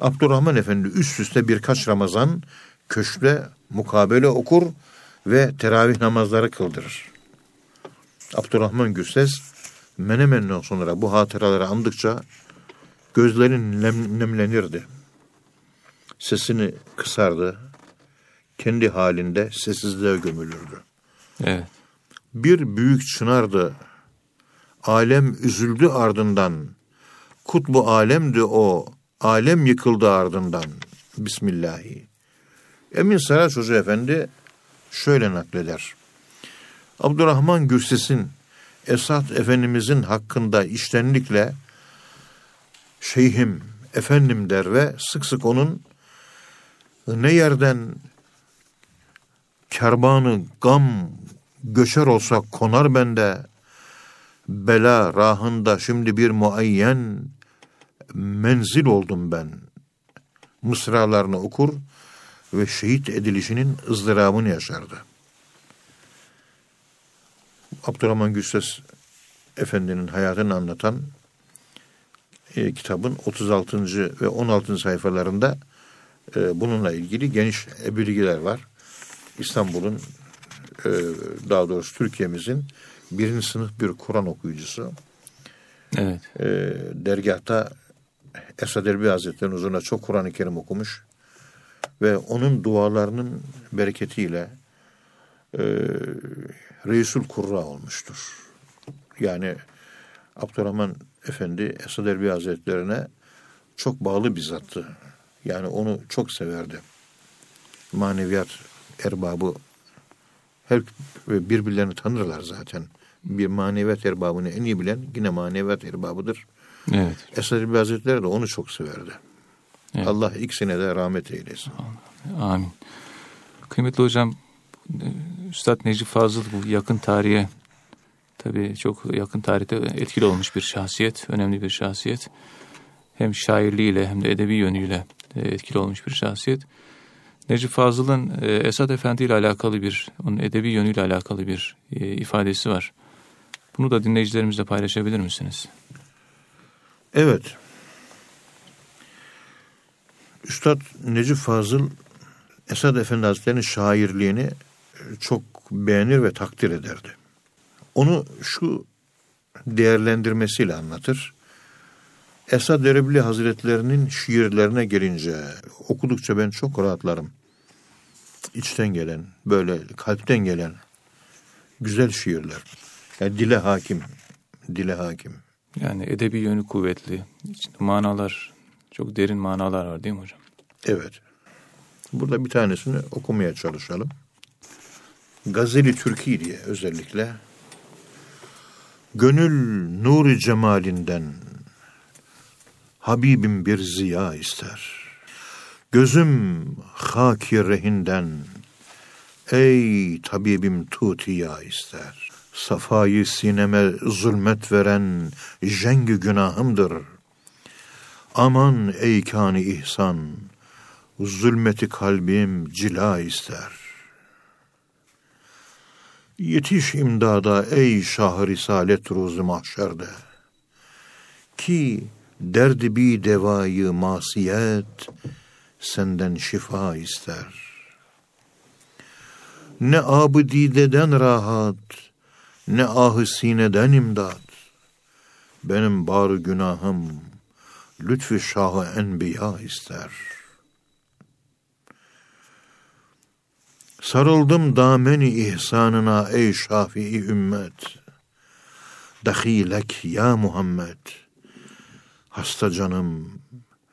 Abdurrahman Efendi üst üste birkaç Ramazan köşkte mukabele okur ve teravih namazları kıldırır. Abdurrahman Gürses Menemen'den sonra bu hatıraları andıkça gözlerin nem, nemlenirdi. Sesini kısardı. Kendi halinde sessizliğe gömülürdü. Evet. Bir büyük çınardı. Alem üzüldü ardından. Kutbu alemdi o. Alem yıkıldı ardından. Bismillahi. Emin Saraç Hoca Efendi şöyle nakleder. Abdurrahman Gürses'in Esat Efendimizin hakkında iştenlikle şeyhim, efendim der ve sık sık onun ne yerden kerbanı gam göçer olsa konar bende bela rahında şimdi bir muayyen menzil oldum ben. Mısralarını okur ve şehit edilişinin ızdırabını yaşardı. Abdurrahman Gülses Efendi'nin hayatını anlatan e, kitabın 36. ve 16. sayfalarında e, bununla ilgili geniş bilgiler var. İstanbul'un e, daha doğrusu Türkiye'mizin birinci sınıf bir Kur'an okuyucusu Evet. E, dergahta Esad Erbil Hazretleri'nin huzuruna çok Kur'an-ı Kerim okumuş. Ve onun dualarının bereketiyle e, Reisul Kurra olmuştur. Yani Abdurrahman Efendi Esad Erbil Hazretlerine çok bağlı bir zattı. Yani onu çok severdi. Maneviyat erbabı her birbirlerini tanırlar zaten. Bir maneviyat erbabını en iyi bilen yine maneviyat erbabıdır. Evet. Esad Erbil Hazretleri de onu çok severdi. Evet. Allah ikisine de rahmet eylesin. Amin. Kıymetli hocam, Üstad Necip Fazıl bu yakın tarihe tabii çok yakın tarihte etkili olmuş bir şahsiyet, önemli bir şahsiyet. Hem şairliğiyle hem de edebi yönüyle etkili olmuş bir şahsiyet. Necip Fazıl'ın e, Esad Efendi ile alakalı bir, onun edebi yönüyle alakalı bir e, ifadesi var. Bunu da dinleyicilerimizle paylaşabilir misiniz? Evet. Üstad Necip Fazıl Esad Efendi Hazretleri'nin şairliğini çok beğenir ve takdir ederdi. Onu şu değerlendirmesiyle anlatır. Esad Erebli Hazretlerinin şiirlerine gelince okudukça ben çok rahatlarım. İçten gelen, böyle kalpten gelen güzel şiirler. Yani dile hakim, dile hakim. Yani edebi yönü kuvvetli. İçinde manalar, çok derin manalar var değil mi hocam? Evet. Burada bir tanesini okumaya çalışalım. Gazeli Türkiye diye özellikle. Gönül nuru cemalinden Habibim bir ziya ister. Gözüm haki rehinden ey tabibim tutiya ister. Safayı sineme zulmet veren jengi günahımdır. Aman ey kani ihsan, zulmeti kalbim cila ister. Yetiş imdada ey şah risalet ruzu mahşerde. Ki derdi bi devayı masiyet senden şifa ister. Ne abı dideden rahat, ne ahı sineden imdat. Benim bar günahım lütfü şahı enbiya ister. Sarıldım dameni ihsanına ey şafii ümmet. Dahilek ya Muhammed. Hasta canım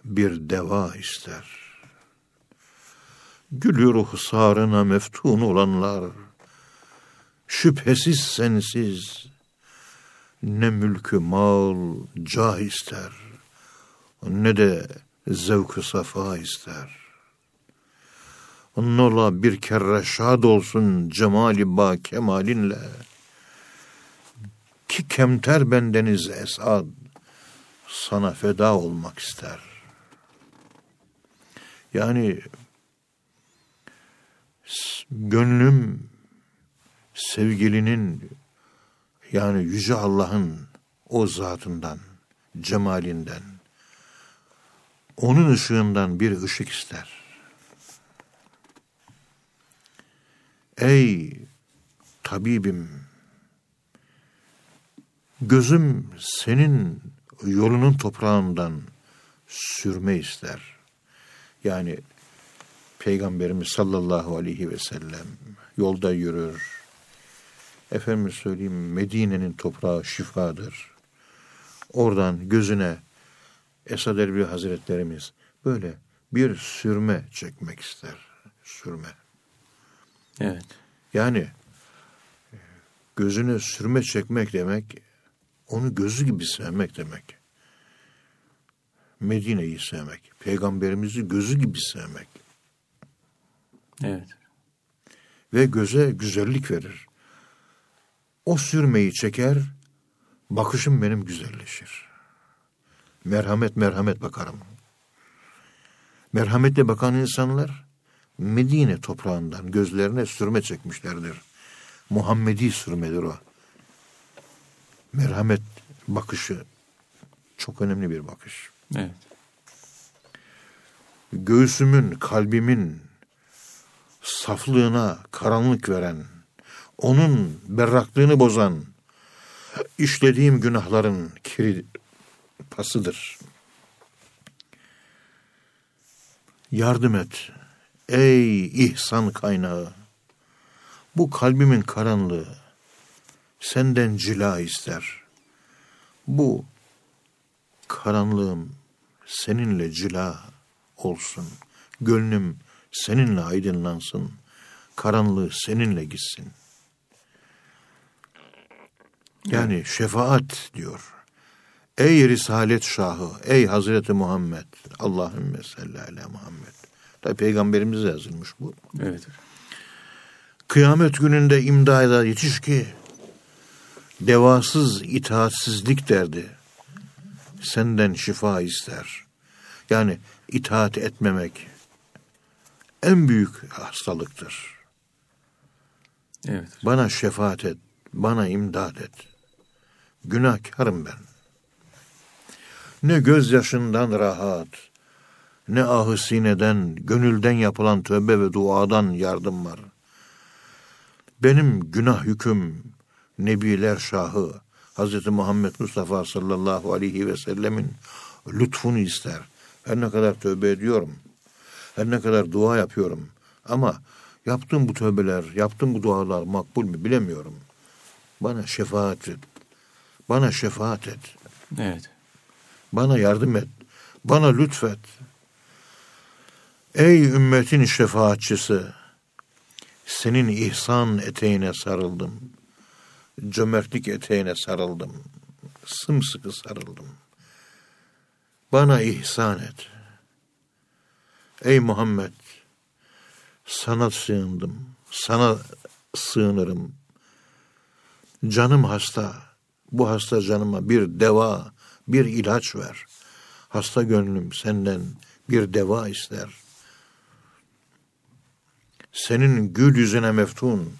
bir deva ister. Gülü ruhsarına meftun olanlar, şüphesiz sensiz, ne mülkü mal, cah ister, ne de zevk safa ister. Nola bir kere şad olsun cemali ba kemalinle, ki kemter bendeniz esad, sana feda olmak ister. Yani gönlüm sevgilinin yani Yüce Allah'ın o zatından, cemalinden, onun ışığından bir ışık ister. Ey tabibim, gözüm senin yolunun toprağından sürme ister. Yani Peygamberimiz sallallahu aleyhi ve sellem yolda yürür. Efendim söyleyeyim Medine'nin toprağı şifadır. Oradan gözüne Esad Erbil Hazretlerimiz böyle bir sürme çekmek ister. Sürme. Evet. Yani gözüne sürme çekmek demek onu gözü gibi sevmek demek. Medine'yi sevmek. Peygamberimizi gözü gibi sevmek. Evet. Ve göze güzellik verir. O sürmeyi çeker, bakışım benim güzelleşir. Merhamet merhamet bakarım. Merhametle bakan insanlar Medine toprağından gözlerine sürme çekmişlerdir. Muhammedi sürmedir o. Merhamet bakışı çok önemli bir bakış. Evet. Göğsümün, kalbimin saflığına karanlık veren, onun berraklığını bozan, işlediğim günahların kiri pasıdır. Yardım et ey ihsan kaynağı. Bu kalbimin karanlığı senden cila ister. Bu karanlığım seninle cila olsun. Gönlüm seninle aydınlansın. Karanlığı seninle gitsin. Yani şefaat diyor. Ey Risalet Şahı, ey Hazreti Muhammed, Allahümme salli ala Muhammed. Tabi peygamberimize yazılmış bu. Evet. Kıyamet gününde imdada yetiş ki devasız itaatsizlik derdi. Senden şifa ister. Yani itaat etmemek en büyük hastalıktır. Evet. Bana şefaat et, bana imdad et. Günahkarım ben. Ne gözyaşından rahat, ne ahı sineden, gönülden yapılan tövbe ve duadan yardım var. Benim günah yüküm, Nebiler Şahı, Hz. Muhammed Mustafa sallallahu aleyhi ve sellemin lütfunu ister. Her ne kadar tövbe ediyorum, her ne kadar dua yapıyorum ama yaptığım bu tövbeler, yaptığım bu dualar makbul mü bilemiyorum. Bana şefaat et. Bana şefaat et. Evet. Bana yardım et. Bana lütfet. Ey ümmetin şefaatçisi, senin ihsan eteğine sarıldım. Cömertlik eteğine sarıldım. Sımsıkı sarıldım. Bana ihsan et. Ey Muhammed, sana sığındım. Sana sığınırım. Canım hasta. Bu hasta canıma bir deva, bir ilaç ver. Hasta gönlüm senden bir deva ister.'' senin gül yüzüne meftun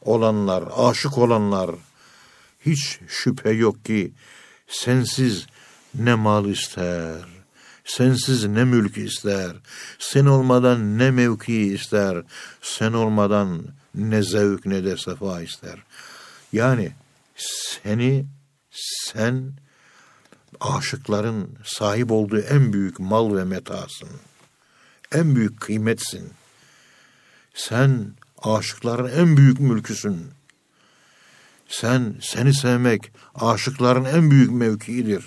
olanlar, aşık olanlar hiç şüphe yok ki sensiz ne mal ister, sensiz ne mülk ister, sen olmadan ne mevki ister, sen olmadan ne zevk ne de sefa ister. Yani seni sen aşıkların sahip olduğu en büyük mal ve metasın. En büyük kıymetsin. Sen aşıkların en büyük mülküsün. Sen, seni sevmek aşıkların en büyük mevkiidir.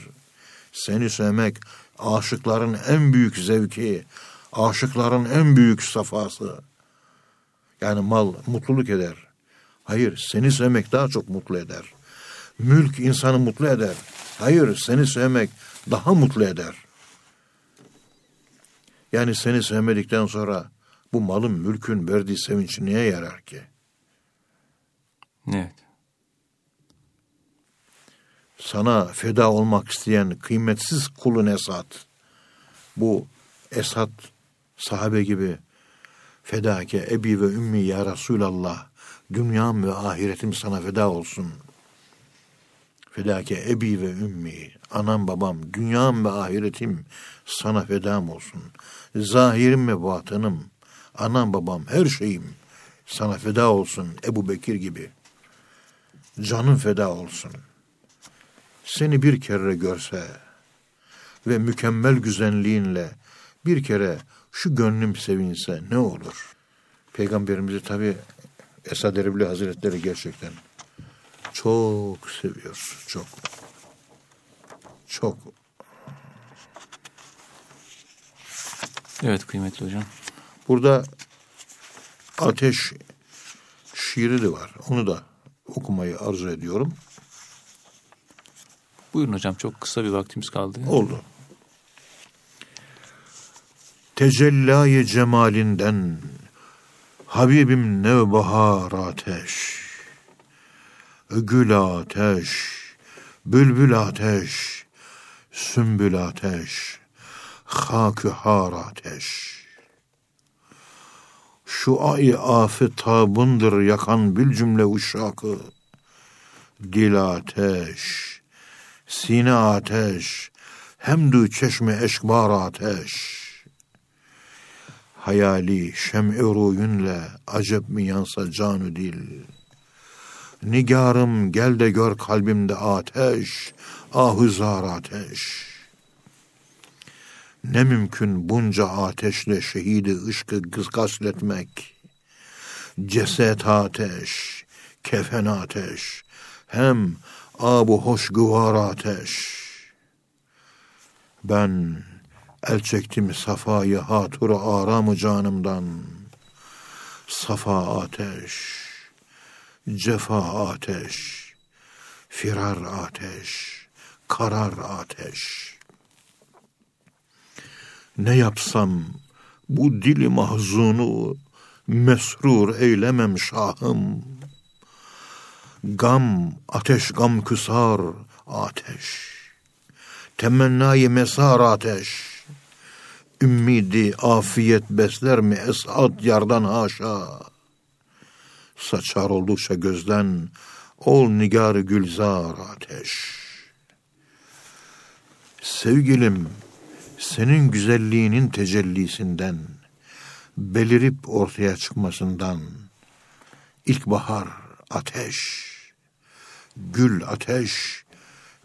Seni sevmek aşıkların en büyük zevki, aşıkların en büyük safası. Yani mal mutluluk eder. Hayır, seni sevmek daha çok mutlu eder. Mülk insanı mutlu eder. Hayır, seni sevmek daha mutlu eder. Yani seni sevmedikten sonra bu malın mülkün verdiği sevinç niye yarar ki? Evet. Sana feda olmak isteyen kıymetsiz kulun Esat. Bu Esat sahabe gibi fedake ebi ve ümmi ya Resulallah dünyam ve ahiretim sana feda olsun. Fedake ebi ve ümmi anam babam dünyam ve ahiretim sana fedam olsun. Zahirim ve batınım Anam babam her şeyim sana feda olsun Ebu Bekir gibi. Canın feda olsun. Seni bir kere görse ve mükemmel güzelliğinle bir kere şu gönlüm sevinse ne olur? Peygamberimizi tabi Esad Erbil Hazretleri gerçekten çok seviyor. Çok. Çok. Evet kıymetli hocam. Burada ateş şiiri de var. Onu da okumayı arzu ediyorum. Buyurun hocam çok kısa bir vaktimiz kaldı. Oldu. Tecellayı cemalinden Habibim nevbahar ateş Gül ateş Bülbül ateş Sümbül ateş Hakü har ateş şu ay afetabındır yakan bir cümle uşakı. Dil ateş, sine ateş, hemdü çeşme eşkbar ateş. Hayali şem-i ruyunle acep mi yansa canı dil. Nigarım gel de gör kalbimde ateş, ahuzar ateş. Ne mümkün bunca ateşle şehidi ışkı gasletmek. Ceset ateş, kefen ateş, hem abu hoş güvar ateş. Ben el çektim safayı hatura aramı canımdan. Safa ateş, cefa ateş, firar ateş, karar ateş. Ne yapsam bu dili mahzunu mesrur eylemem şahım. Gam, ateş gam küsar, ateş. Temennayı mesar ateş. Ümmidi afiyet besler mi esat yardan haşa. Saçar oldukça gözden ol nigar gülzar ateş. Sevgilim, senin güzelliğinin tecellisinden, belirip ortaya çıkmasından, ilkbahar ateş, gül ateş,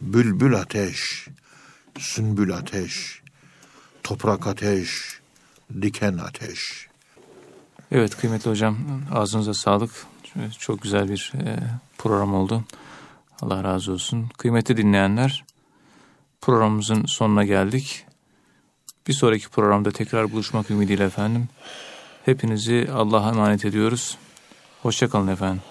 bülbül ateş, sümbül ateş, toprak ateş, diken ateş. Evet kıymetli hocam ağzınıza sağlık. Çok güzel bir e, program oldu. Allah razı olsun. Kıymetli dinleyenler programımızın sonuna geldik. Bir sonraki programda tekrar buluşmak ümidiyle efendim. Hepinizi Allah'a emanet ediyoruz. Hoşçakalın efendim.